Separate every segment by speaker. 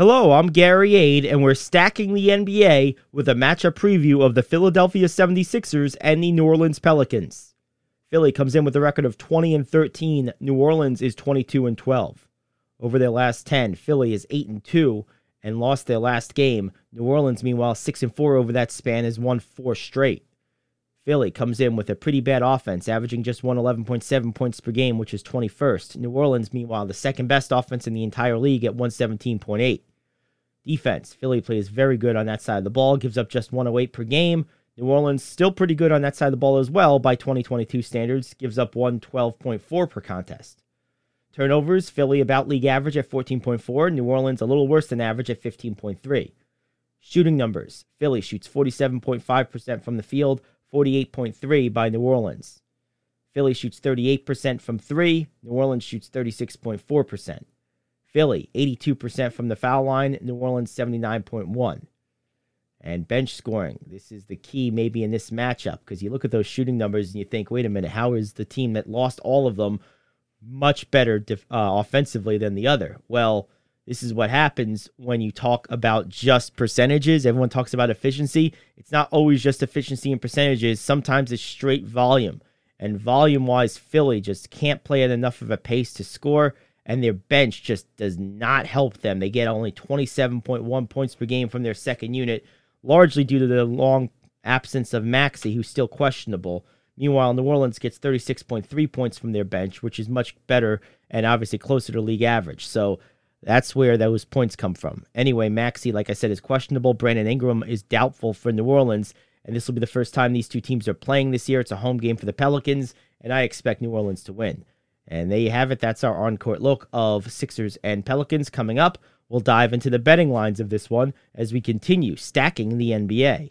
Speaker 1: Hello, I'm Gary Aid, and we're stacking the NBA with a matchup preview of the Philadelphia 76ers and the New Orleans Pelicans. Philly comes in with a record of 20 and 13. New Orleans is 22 and 12. Over their last 10, Philly is 8 and 2 and lost their last game. New Orleans, meanwhile, 6 and 4 over that span, has won four straight. Philly comes in with a pretty bad offense, averaging just 111.7 points per game, which is 21st. New Orleans, meanwhile, the second best offense in the entire league at 117.8. Defense, Philly plays very good on that side of the ball, gives up just 108 per game. New Orleans still pretty good on that side of the ball as well by 2022 standards, gives up 112.4 per contest. Turnovers, Philly about league average at 14.4, New Orleans a little worse than average at 15.3. Shooting numbers, Philly shoots 47.5% from the field, 48.3 by New Orleans. Philly shoots 38% from 3, New Orleans shoots 36.4%. Philly 82% from the foul line, New Orleans 79.1. And bench scoring, this is the key maybe in this matchup because you look at those shooting numbers and you think, wait a minute, how is the team that lost all of them much better def- uh, offensively than the other? Well, this is what happens when you talk about just percentages. Everyone talks about efficiency. It's not always just efficiency and percentages. Sometimes it's straight volume. And volume wise, Philly just can't play at enough of a pace to score. And their bench just does not help them. They get only 27.1 points per game from their second unit, largely due to the long absence of Maxey, who's still questionable. Meanwhile, New Orleans gets 36.3 points from their bench, which is much better and obviously closer to league average. So that's where those points come from. Anyway, Maxey, like I said, is questionable. Brandon Ingram is doubtful for New Orleans, and this will be the first time these two teams are playing this year. It's a home game for the Pelicans, and I expect New Orleans to win. And there you have it. That's our on court look of Sixers and Pelicans coming up. We'll dive into the betting lines of this one as we continue stacking the NBA.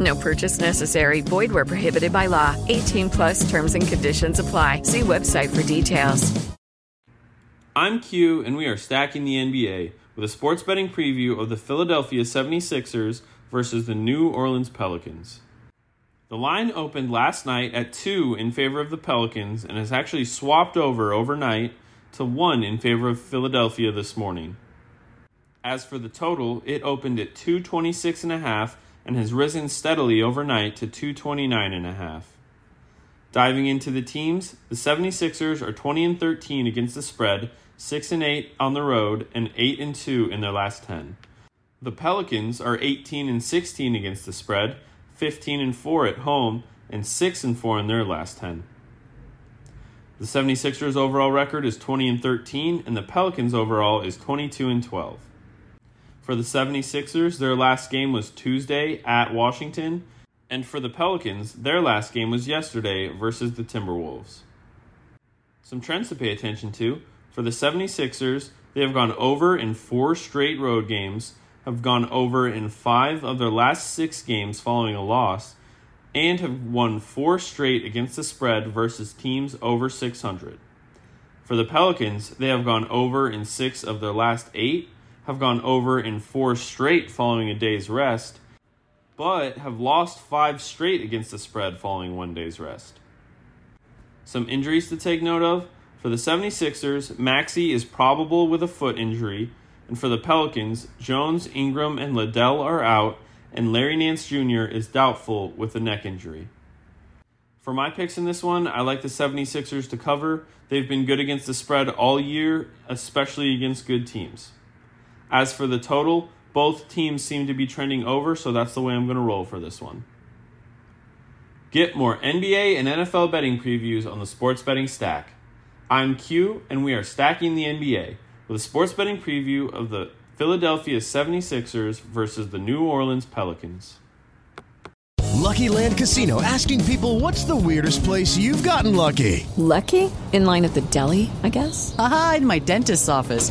Speaker 2: No purchase necessary. Void where prohibited by law. 18 plus terms and conditions apply. See website for details.
Speaker 3: I'm Q, and we are stacking the NBA with a sports betting preview of the Philadelphia 76ers versus the New Orleans Pelicans. The line opened last night at 2 in favor of the Pelicans and has actually swapped over overnight to 1 in favor of Philadelphia this morning. As for the total, it opened at 226.5 and has risen steadily overnight to 229.5. Diving into the teams, the 76ers are 20 and 13 against the spread, 6 and 8 on the road, and 8 and 2 in their last 10. The Pelicans are 18 and 16 against the spread, 15 and 4 at home, and 6 and 4 in their last 10. The 76ers overall record is 20 and 13 and the Pelicans overall is 22 and 12. For the 76ers, their last game was Tuesday at Washington, and for the Pelicans, their last game was yesterday versus the Timberwolves. Some trends to pay attention to. For the 76ers, they have gone over in four straight road games, have gone over in five of their last six games following a loss, and have won four straight against the spread versus teams over 600. For the Pelicans, they have gone over in six of their last eight, have gone over in four straight following a day's rest, but have lost five straight against the spread following one day's rest. Some injuries to take note of. For the 76ers, Maxey is probable with a foot injury, and for the Pelicans, Jones, Ingram, and Liddell are out, and Larry Nance Jr. is doubtful with a neck injury. For my picks in this one, I like the 76ers to cover. They've been good against the spread all year, especially against good teams. As for the total, both teams seem to be trending over, so that's the way I'm going to roll for this one. Get more NBA and NFL betting previews on the Sports Betting Stack. I'm Q, and we are stacking the NBA with a sports betting preview of the Philadelphia 76ers versus the New Orleans Pelicans.
Speaker 4: Lucky Land Casino asking people what's the weirdest place you've gotten lucky?
Speaker 5: Lucky? In line at the deli, I guess?
Speaker 6: Aha, in my dentist's office.